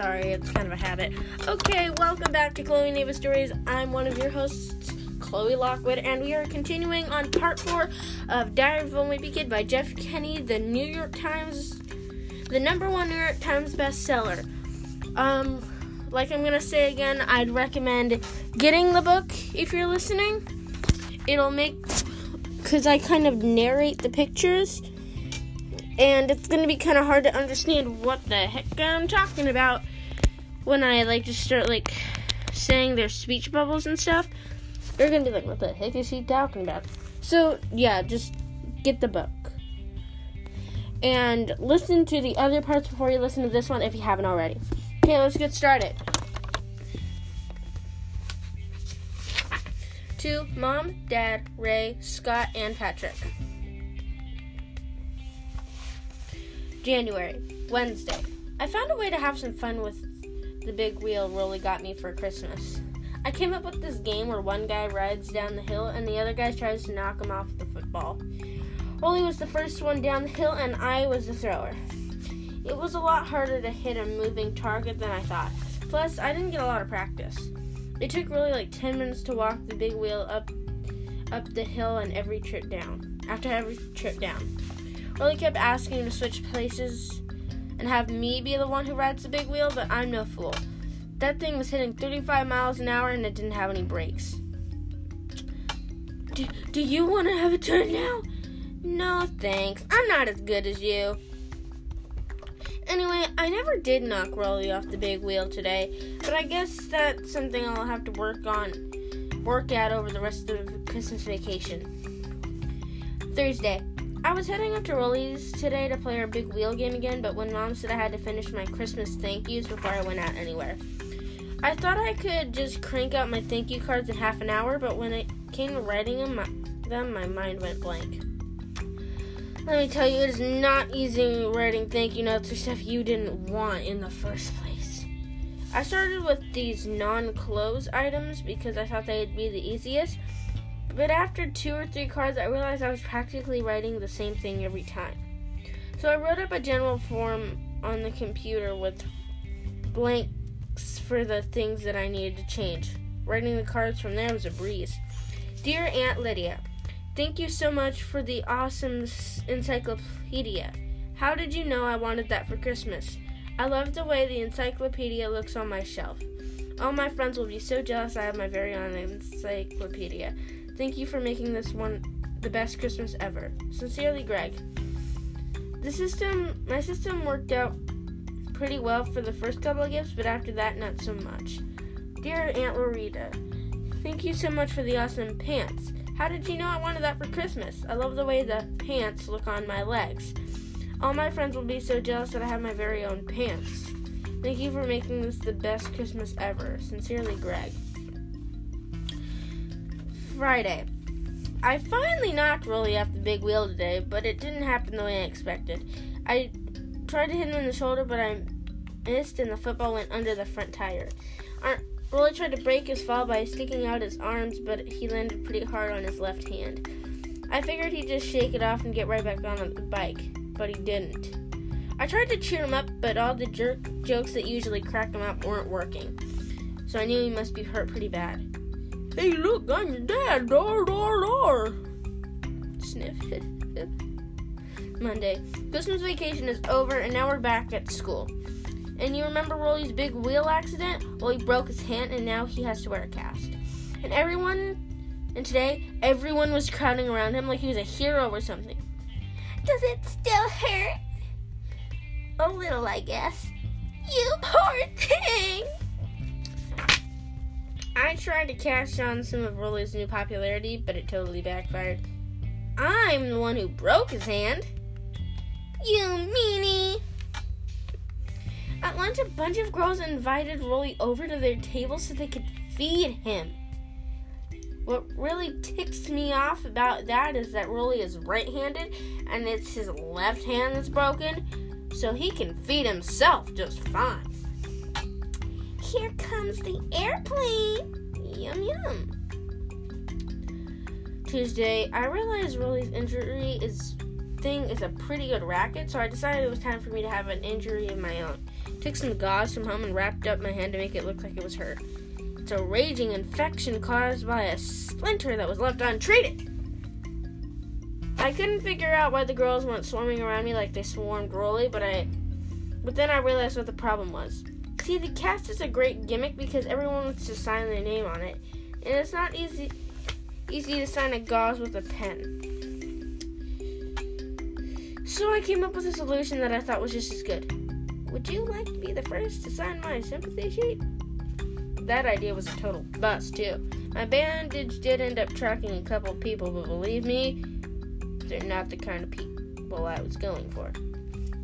Sorry, it's kind of a habit. Okay, welcome back to Chloe Neva Stories. I'm one of your hosts, Chloe Lockwood, and we are continuing on part four of Diary of a Wimpy Kid by Jeff Kinney, the New York Times, the number one New York Times bestseller. Um, like I'm gonna say again, I'd recommend getting the book if you're listening. It'll make because I kind of narrate the pictures, and it's gonna be kind of hard to understand what the heck I'm talking about when I like just start like saying their speech bubbles and stuff. They're gonna be like, "What the heck is he talking about?" So yeah, just get the book and listen to the other parts before you listen to this one if you haven't already. Okay, let's get started. To Mom, Dad, Ray, Scott, and Patrick. January, Wednesday. I found a way to have some fun with the big wheel Rowley got me for Christmas. I came up with this game where one guy rides down the hill and the other guy tries to knock him off the football. Rowley was the first one down the hill and I was the thrower. It was a lot harder to hit a moving target than I thought. Plus, I didn't get a lot of practice. It took really like 10 minutes to walk the big wheel up up the hill and every trip down. After every trip down. Rowley kept asking to switch places and have me be the one who rides the big wheel, but I'm no fool. That thing was hitting 35 miles an hour and it didn't have any brakes. Do, do you want to have a turn now? No, thanks. I'm not as good as you. Anyway, I never did knock Rowley off the big wheel today, but I guess that's something I'll have to work on, work out over the rest of the Christmas vacation. Thursday. I was heading up to Rowley's today to play our big wheel game again, but when Mom said I had to finish my Christmas thank yous before I went out anywhere. I thought I could just crank out my thank you cards in half an hour, but when it came to writing them, my, them, my mind went blank. Let me tell you, it is not easy writing thank you notes for stuff you didn't want in the first place. I started with these non clothes items because I thought they'd be the easiest, but after two or three cards, I realized I was practically writing the same thing every time. So I wrote up a general form on the computer with blanks for the things that I needed to change. Writing the cards from there was a breeze. Dear Aunt Lydia, Thank you so much for the awesome encyclopedia. How did you know I wanted that for Christmas? I love the way the encyclopedia looks on my shelf. All my friends will be so jealous I have my very own encyclopedia. Thank you for making this one the best Christmas ever. Sincerely, Greg. The system, my system worked out pretty well for the first couple of gifts, but after that, not so much. Dear Aunt Lorita, thank you so much for the awesome pants. How did you know I wanted that for Christmas? I love the way the pants look on my legs. All my friends will be so jealous that I have my very own pants. Thank you for making this the best Christmas ever. Sincerely, Greg. Friday. I finally knocked Rowley off the big wheel today, but it didn't happen the way I expected. I tried to hit him in the shoulder, but I missed, and the football went under the front tire. Rowley tried to break his fall by sticking out his arms, but he landed pretty hard on his left hand. I figured he'd just shake it off and get right back on the bike, but he didn't. I tried to cheer him up, but all the jerk jokes that usually crack him up weren't working. So I knew he must be hurt pretty bad. Hey, look, I'm your dad. Door, door, door. Sniff. Monday. Christmas vacation is over, and now we're back at school. And you remember Rowley's big wheel accident? Well, he broke his hand and now he has to wear a cast. And everyone, and today, everyone was crowding around him like he was a hero or something. Does it still hurt? A little, I guess. You poor thing! I tried to cash on some of Rowley's new popularity, but it totally backfired. I'm the one who broke his hand. You meanie! At lunch, a bunch of girls invited Rowley over to their table so they could feed him. What really ticks me off about that is that Rowley is right handed and it's his left hand that's broken, so he can feed himself just fine. Here comes the airplane! Yum yum. Tuesday, I realized Rowley's injury is thing is a pretty good racket, so I decided it was time for me to have an injury of my own. Took some gauze from home and wrapped up my hand to make it look like it was hurt. It's a raging infection caused by a splinter that was left untreated. I couldn't figure out why the girls weren't swarming around me like they swarmed Rowley, but I but then I realized what the problem was. See, the cast is a great gimmick because everyone wants to sign their name on it, and it's not easy easy to sign a gauze with a pen. So I came up with a solution that I thought was just as good. Would you like to be the first to sign my sympathy sheet? That idea was a total bust, too. My bandage did end up tracking a couple people, but believe me, they're not the kind of people I was going for.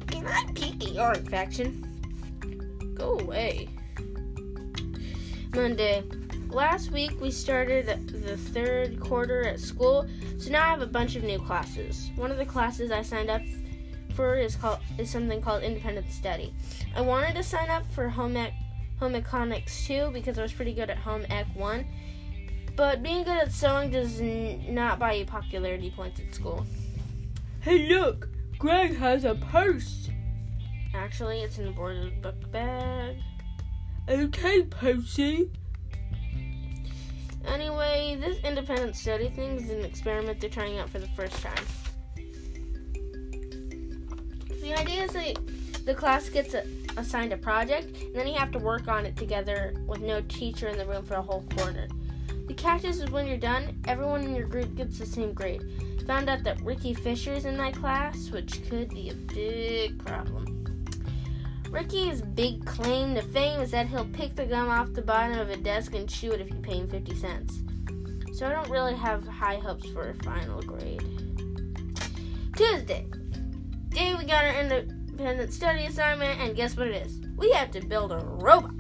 Can I peek at your infection? Go away. Monday. Last week we started the third quarter at school, so now I have a bunch of new classes. One of the classes I signed up for is called is something called independent study. I wanted to sign up for home ec, home economics 2 because I was pretty good at home ec 1, but being good at sewing does n- not buy you popularity points at school. Hey, look! Greg has a purse! Actually, it's in the board book bag. Okay, Posey. Anyway, this independent study thing is an experiment they're trying out for the first time. The idea is that the class gets a, assigned a project, and then you have to work on it together with no teacher in the room for a whole quarter. The catch is when you're done, everyone in your group gets the same grade. Found out that Ricky Fisher's in my class, which could be a big problem. Ricky's big claim to fame is that he'll pick the gum off the bottom of a desk and chew it if you pay him 50 cents. So I don't really have high hopes for a final grade. Tuesday. Day we got our independent study assignment, and guess what it is? We have to build a robot.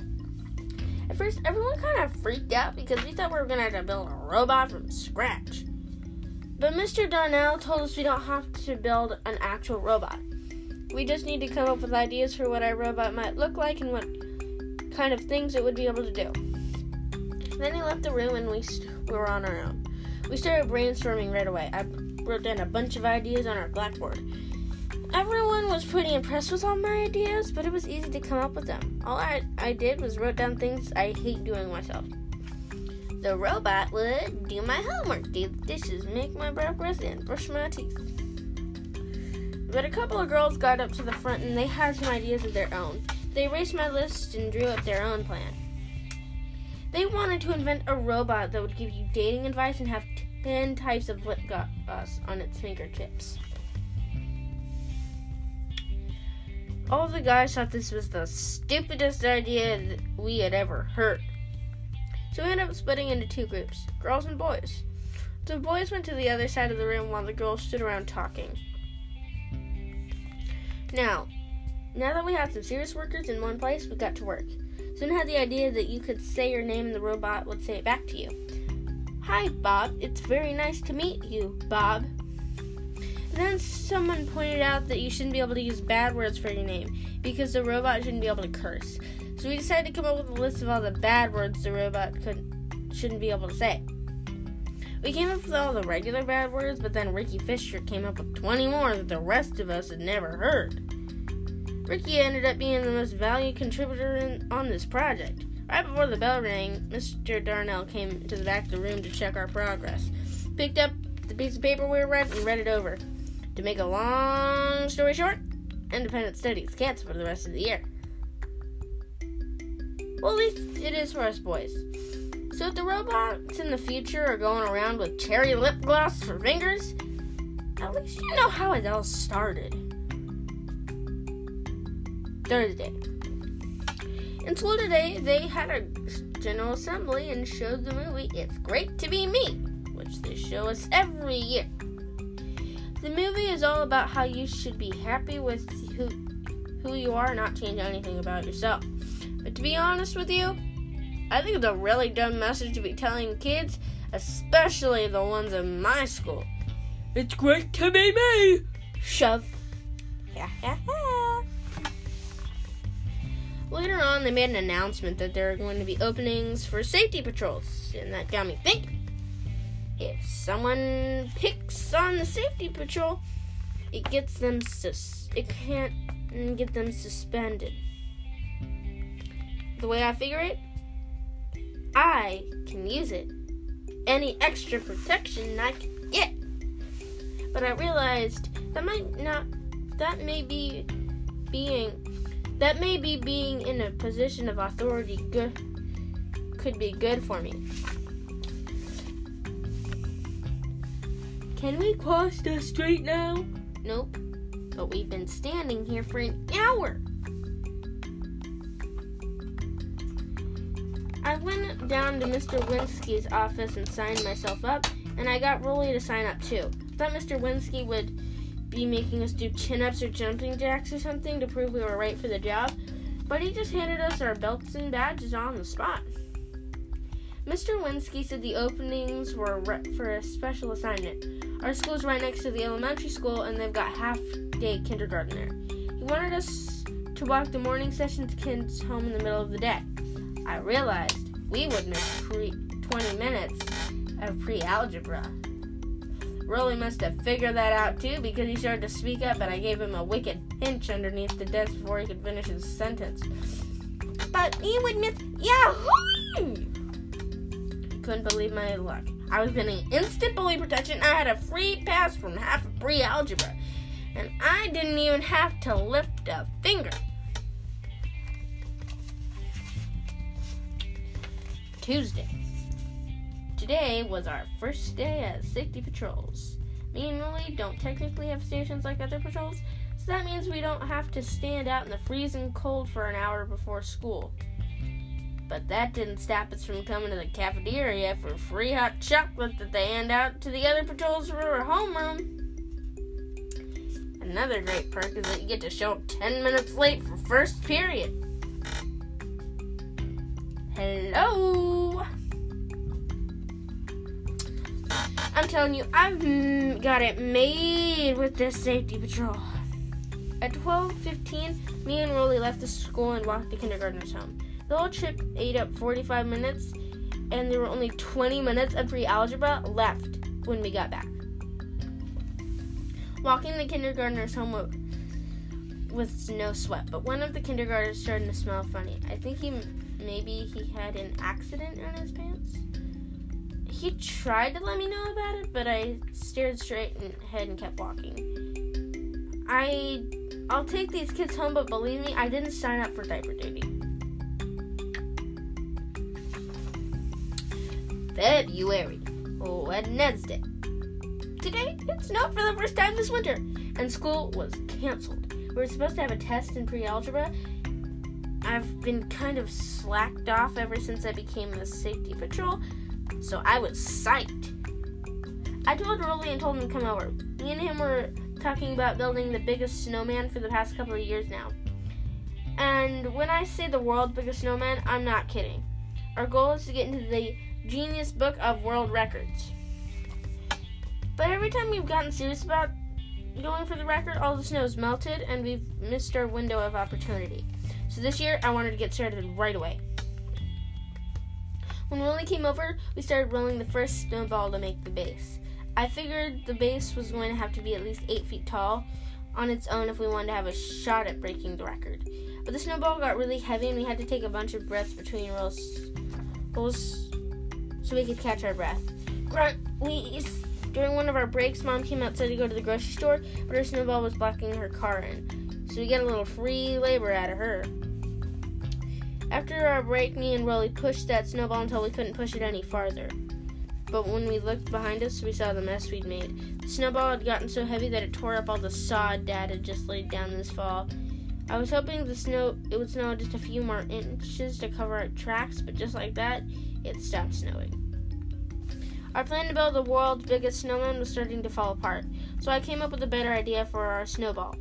At first, everyone kind of freaked out because we thought we were going to have to build a robot from scratch. But Mr. Darnell told us we don't have to build an actual robot. We just need to come up with ideas for what our robot might look like and what kind of things it would be able to do. Then he left the room and we, st- we were on our own. We started brainstorming right away. I wrote down a bunch of ideas on our blackboard. Everyone was pretty impressed with all my ideas, but it was easy to come up with them. All I, I did was wrote down things I hate doing myself. The robot would do my homework, do the dishes, make my breakfast, and brush my teeth. But a couple of girls got up to the front and they had some ideas of their own. They erased my list and drew up their own plan. They wanted to invent a robot that would give you dating advice and have 10 types of lip gloss on its fingertips. All the guys thought this was the stupidest idea we had ever heard. So we ended up splitting into two groups girls and boys. The boys went to the other side of the room while the girls stood around talking. Now, now that we have some serious workers in one place, we got to work. Soon had the idea that you could say your name and the robot would say it back to you. Hi, Bob. It's very nice to meet you, Bob. Then someone pointed out that you shouldn't be able to use bad words for your name because the robot shouldn't be able to curse. So we decided to come up with a list of all the bad words the robot could shouldn't be able to say. We came up with all the regular bad words, but then Ricky Fisher came up with 20 more that the rest of us had never heard. Ricky ended up being the most valued contributor in, on this project. Right before the bell rang, Mr. Darnell came to the back of the room to check our progress. Picked up the piece of paper we were read and read it over. To make a long story short, independent studies canceled for the rest of the year. Well, at least it is for us boys. So if the robots in the future are going around with cherry lip gloss for fingers, at least you know how it all started. Thursday. In school today, they had a general assembly and showed the movie It's Great to Be Me, which they show us every year. The movie is all about how you should be happy with who, who you are and not change anything about yourself. But to be honest with you, I think it's a really dumb message to be telling kids, especially the ones in my school. It's great to be me! Shove. Later on, they made an announcement that there are going to be openings for safety patrols, and that got me thinking. If someone picks on the safety patrol, it gets them sus- it can't get them suspended. the way I figure it, I can use it. Any extra protection I can get. But I realized that might not, that may be being, that may be being in a position of authority good, could be good for me. Can we cross the street now? Nope. But we've been standing here for an hour. I went down to Mr. Winsky's office and signed myself up, and I got Rowley to sign up too. Thought Mr. Winsky would be making us do chin ups or jumping jacks or something to prove we were right for the job, but he just handed us our belts and badges on the spot. Mr. Winsky said the openings were for a special assignment. Our school's right next to the elementary school, and they've got half day kindergarten there. He wanted us to walk the morning session to kids home in the middle of the day. I realized we would miss pre- 20 minutes of pre algebra. Rowley must have figured that out too because he started to speak up, and I gave him a wicked pinch underneath the desk before he could finish his sentence. But we would miss Yahoo! Couldn't believe my luck. I was getting instant bully protection. I had a free pass from half of pre algebra, and I didn't even have to lift a finger. Tuesday. Today was our first day at safety patrols. Me and Lily don't technically have stations like other patrols, so that means we don't have to stand out in the freezing cold for an hour before school. But that didn't stop us from coming to the cafeteria for free hot chocolate that they hand out to the other patrols for our homeroom. Another great perk is that you get to show up 10 minutes late for first period. Hello. I'm telling you, I've got it made with this safety patrol. At 12:15, me and Rowley left the school and walked the kindergartners home. The whole trip ate up 45 minutes, and there were only 20 minutes of pre-algebra left when we got back. Walking the kindergartners home with no sweat, but one of the kindergartners started to smell funny. I think he maybe he had an accident on his pants. He tried to let me know about it, but I stared straight ahead and kept walking. I I'll take these kids home, but believe me, I didn't sign up for diaper duty. February, Wednesday. Today, it snowed for the first time this winter, and school was canceled. We were supposed to have a test in pre algebra, I've been kind of slacked off ever since I became the safety patrol, so I was psyched. I told Rowley and told him to come over. Me and him were talking about building the biggest snowman for the past couple of years now. And when I say the world's biggest snowman, I'm not kidding. Our goal is to get into the Guinness Book of World Records. But every time we've gotten serious about going for the record, all the snow's melted and we've missed our window of opportunity. So this year, I wanted to get started right away. When Willie came over, we started rolling the first snowball to make the base. I figured the base was going to have to be at least 8 feet tall on its own if we wanted to have a shot at breaking the record. But the snowball got really heavy and we had to take a bunch of breaths between rolls, rolls so we could catch our breath. Grunt, we during one of our breaks, Mom came outside to go to the grocery store, but her snowball was blocking her car in. So we get a little free labor out of her. After our break, me and Rowley pushed that snowball until we couldn't push it any farther. But when we looked behind us, we saw the mess we'd made. The snowball had gotten so heavy that it tore up all the sod Dad had just laid down this fall. I was hoping the snow it would snow just a few more inches to cover our tracks, but just like that, it stopped snowing. Our plan to build the world's biggest snowman was starting to fall apart, so I came up with a better idea for our snowball.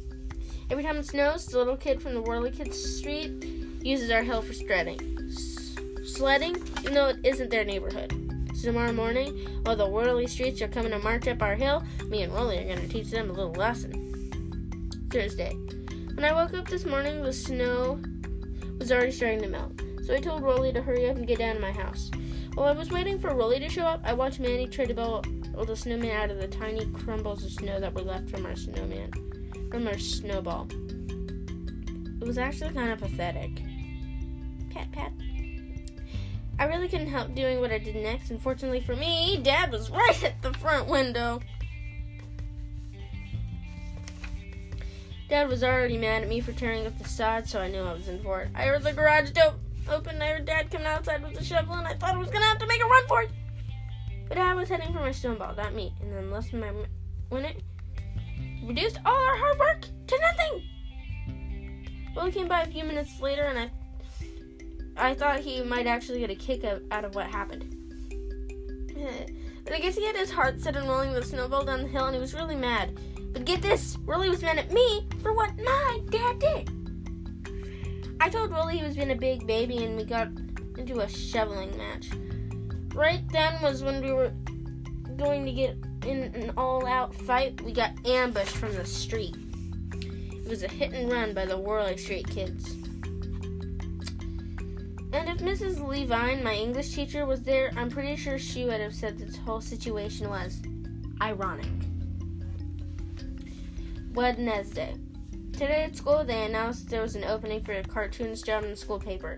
Every time it snows, the little kid from the Whirley Kids Street uses our hill for sledding. Sledding, even though it isn't their neighborhood. So tomorrow morning, while the whirly streets are coming to march up our hill, me and Rowley are going to teach them a little lesson. Thursday. When I woke up this morning, the snow was already starting to melt. So I told Rowley to hurry up and get down to my house. While I was waiting for Rowley to show up, I watched Manny try to build the snowman out of the tiny crumbles of snow that were left from our snowman, from our snowball. It was actually kind of pathetic pat, pat. I really couldn't help doing what I did next. Unfortunately for me, Dad was right at the front window. Dad was already mad at me for tearing up the sod, so I knew I was in for it. I heard the garage door open. I heard Dad coming outside with a shovel, and I thought I was gonna have to make a run for it. But Dad was heading for my stone ball, not me. And then less than my minute, reduced all our hard work to nothing. Will came by a few minutes later, and I, I thought he might actually get a kick out of what happened. But I guess he had his heart set on rolling the snowball down the hill, and he was really mad. But get this, Rowley was mad at me for what my dad did. I told Rowley he was being a big baby and we got into a shoveling match. Right then was when we were going to get in an all out fight. We got ambushed from the street. It was a hit and run by the Whirley Street kids. If Mrs. Levine, my English teacher, was there, I'm pretty sure she would have said this whole situation was ironic. Wednesday. Today at school, they announced there was an opening for a cartoons job in the school paper.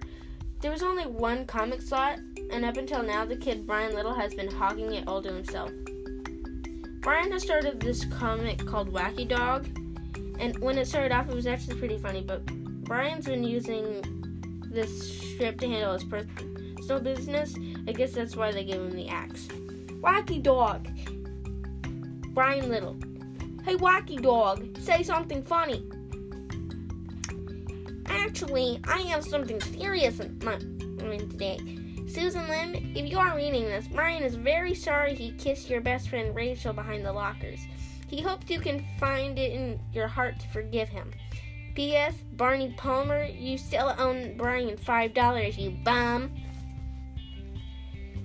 There was only one comic slot, and up until now, the kid Brian Little has been hogging it all to himself. Brian has started this comic called Wacky Dog, and when it started off, it was actually pretty funny, but Brian's been using this strip to handle his personal business. I guess that's why they gave him the axe. Wacky Dog. Brian Little. Hey, wacky dog, say something funny. Actually, I have something serious in my mind today. Susan Lim, if you are reading this, Brian is very sorry he kissed your best friend Rachel behind the lockers. He hopes you can find it in your heart to forgive him. P.S. Barney Palmer, you still own Brian $5, you bum.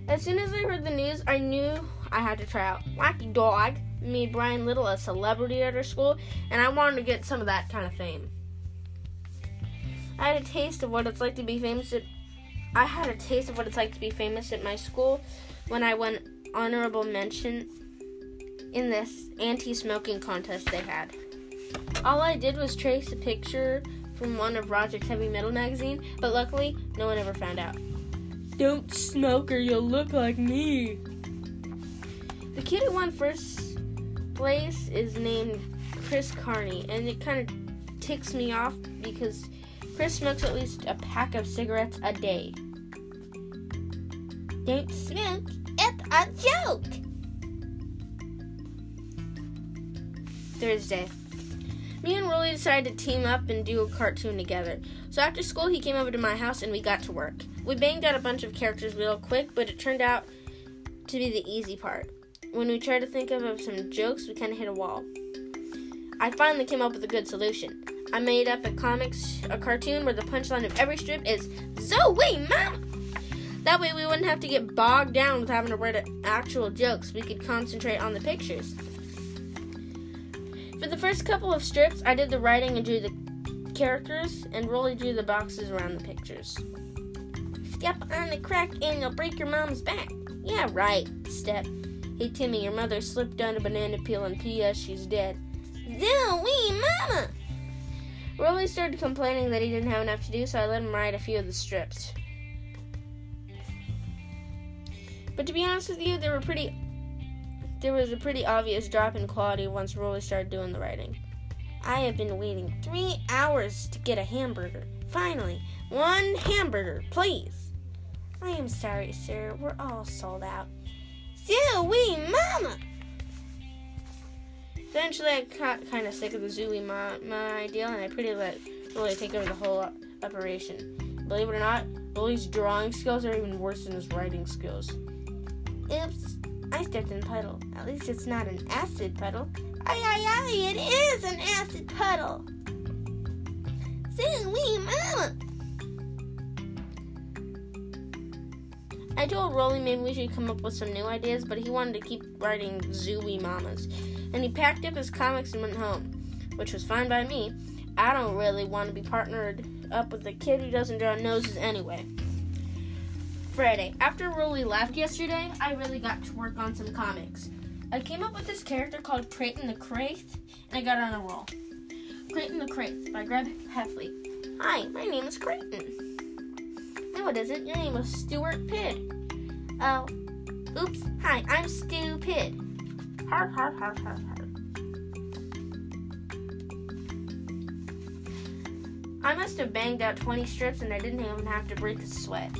As soon as I heard the news, I knew I had to try out Wacky Dog made Brian Little a celebrity at our school, and I wanted to get some of that kind of fame. I had a taste of what it's like to be famous at I had a taste of what it's like to be famous at my school when I won honorable mention in this anti-smoking contest they had. All I did was trace a picture from one of Roger's Heavy Metal magazine, but luckily no one ever found out. Don't smoke or you'll look like me. The kid who won first place is named Chris Carney, and it kind of ticks me off because Chris smokes at least a pack of cigarettes a day. Don't smoke, it's a joke. Thursday. Me and Rowley decided to team up and do a cartoon together. So after school, he came over to my house and we got to work. We banged out a bunch of characters real quick, but it turned out to be the easy part when we tried to think of some jokes, we kind of hit a wall. I finally came up with a good solution. I made up a comics, a cartoon where the punchline of every strip is Zoe, mom. That way, we wouldn't have to get bogged down with having to write actual jokes. We could concentrate on the pictures. For the first couple of strips, I did the writing and drew the characters, and Rowley drew the boxes around the pictures. Step on the crack and you'll break your mom's back. Yeah, right, Step. Hey Timmy, your mother slipped on a banana peel and P.S. she's dead. Zoo-Wee, mama! Rowley started complaining that he didn't have enough to do, so I let him write a few of the strips. But to be honest with you, they were pretty there was a pretty obvious drop in quality once Rowley started doing the writing. I have been waiting three hours to get a hamburger. Finally, one hamburger, please. I am sorry, sir. We're all sold out. Zoo-Wee Mama! Eventually, I got kind of sick of the Zoo-Wee Mama idea, and I pretty let Rowley take over the whole operation. Believe it or not, Rowley's drawing skills are even worse than his writing skills. Oops, I stepped in a puddle. At least it's not an acid puddle. Aye, aye, aye, it is an acid puddle. Zoo-Wee Mama! I told Rowley maybe we should come up with some new ideas, but he wanted to keep writing Zooey Mamas. And he packed up his comics and went home, which was fine by me. I don't really want to be partnered up with a kid who doesn't draw noses anyway. Friday. After Rowley left yesterday, I really got to work on some comics. I came up with this character called Creighton the Cretin, and I got on a roll. Creighton the Cretin by Greg Heffley. Hi, my name is Creighton. No, it isn't. Your name is Stuart Pidd. Oh, oops. Hi, I'm Stupid. Har, har, har, har, har. I must have banged out 20 strips and I didn't even have to break a sweat.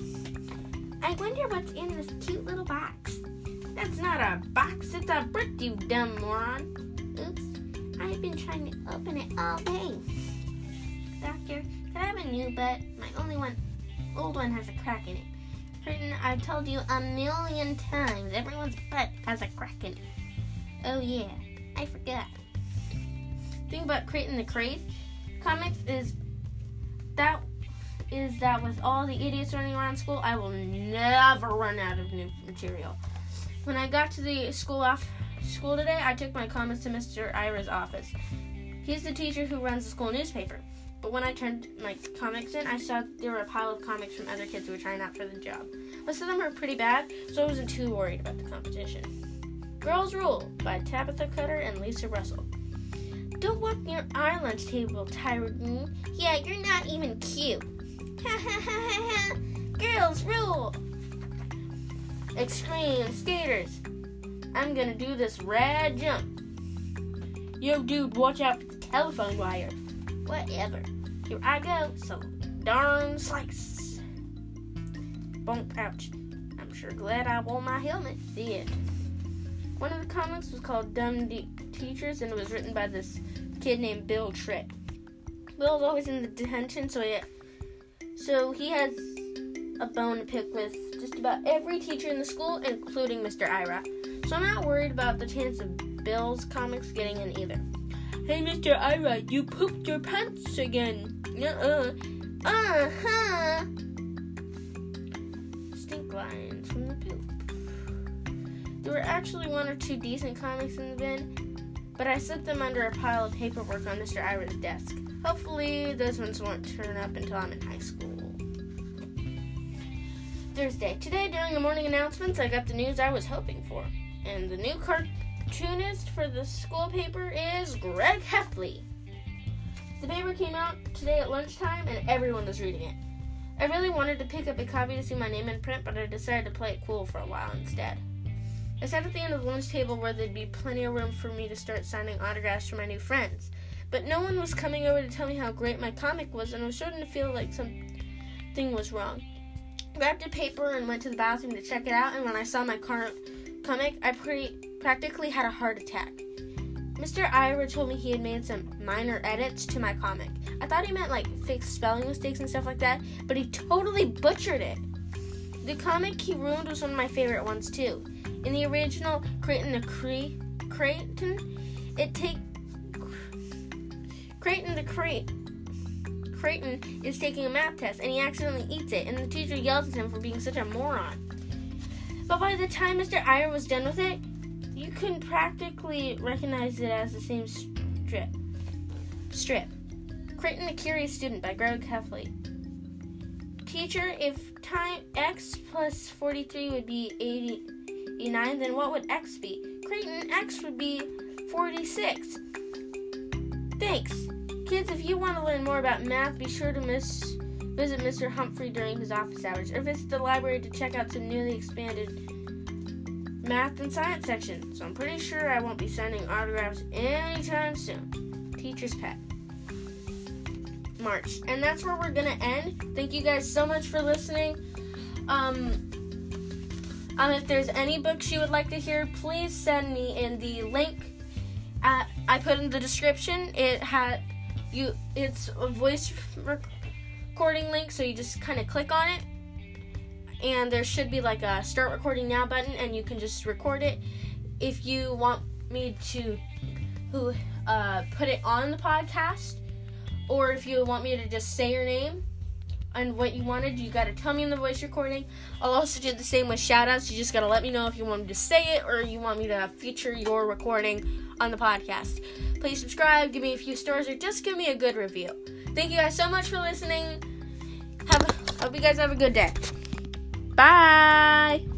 I wonder what's in this cute little box. That's not a box, it's a brick, you dumb moron. Oops, I've been trying to open it all day. Doctor, could I have a new butt? My only one, old one has a crack in it. Creighton, I've told you a million times, everyone's butt has a crack in it. Oh yeah, I forgot. Thing about Creighton the Cretin comics is that is that with all the idiots running around school, I will never run out of new material. When I got to the school off school today, I took my comments to Mr. Ira's office. He's the teacher who runs the school newspaper. But when I turned my comics in, I saw there were a pile of comics from other kids who were trying out for the job. Most of them were pretty bad, so I wasn't too worried about the competition. Girls Rule by Tabitha Cutter and Lisa Russell. Don't walk near our lunch table, Tyradine. Yeah, you're not even cute. Girls rule. Extreme skaters. I'm gonna do this rad jump. Yo, dude, watch out for the telephone wire. Whatever. Here I go. So darn slice. Bonk, ouch. I'm sure glad I wore my helmet. The end. One of the comics was called Dumb De- Teachers, and it was written by this kid named Bill Tritt. was always in the detention, so he, so he has a bone to pick with just about every teacher in the school, including Mr. Ira. So I'm not worried about the chance of Bill's comics getting in either. Hey, Mr. Ira, you pooped your pants again. Uh-uh. Uh-huh. Stink lines from the poop. There were actually one or two decent comics in the bin, but I slipped them under a pile of paperwork on Mr. Ira's desk. Hopefully, those ones won't turn up until I'm in high school. Thursday. Today, during the morning announcements, I got the news I was hoping for. And the new cartoonist for the school paper is Greg Heffley. The paper came out today at lunchtime, and everyone was reading it. I really wanted to pick up a copy to see my name in print, but I decided to play it cool for a while instead. I sat at the end of the lunch table where there'd be plenty of room for me to start signing autographs for my new friends. But no one was coming over to tell me how great my comic was, and I was starting to feel like something was wrong. Grabbed a paper and went to the bathroom to check it out, and when I saw my car- comic, I pre- practically had a heart attack. Mr. Ira told me he had made some minor edits to my comic. I thought he meant like fixed spelling mistakes and stuff like that, but he totally butchered it. The comic he ruined was one of my favorite ones too. In the original Creighton the Cre- Creighton, it take Creighton the Cretin Creighton is taking a math test and he accidentally eats it, and the teacher yells at him for being such a moron. But by the time Mr. Ira was done with it, you can practically recognize it as the same strip. Strip. Creighton the Curious Student by Greg Heffley. Teacher, if time x plus 43 would be 89, then what would x be? Creighton, x would be 46. Thanks. Kids, if you want to learn more about math, be sure to miss, visit Mr. Humphrey during his office hours or visit the library to check out some newly expanded math and science section. So I'm pretty sure I won't be signing autographs anytime soon. Teacher's pet. March. And that's where we're going to end. Thank you guys so much for listening. Um, um, if there's any books you would like to hear, please send me in the link at, I put in the description. It had you it's a voice recording link, so you just kind of click on it and there should be like a start recording now button and you can just record it. If you want me to who uh, put it on the podcast or if you want me to just say your name and what you wanted, you got to tell me in the voice recording. I'll also do the same with shoutouts. You just got to let me know if you want me to say it or you want me to feature your recording on the podcast. Please subscribe, give me a few stars, or just give me a good review. Thank you guys so much for listening. Have hope you guys have a good day. Bye.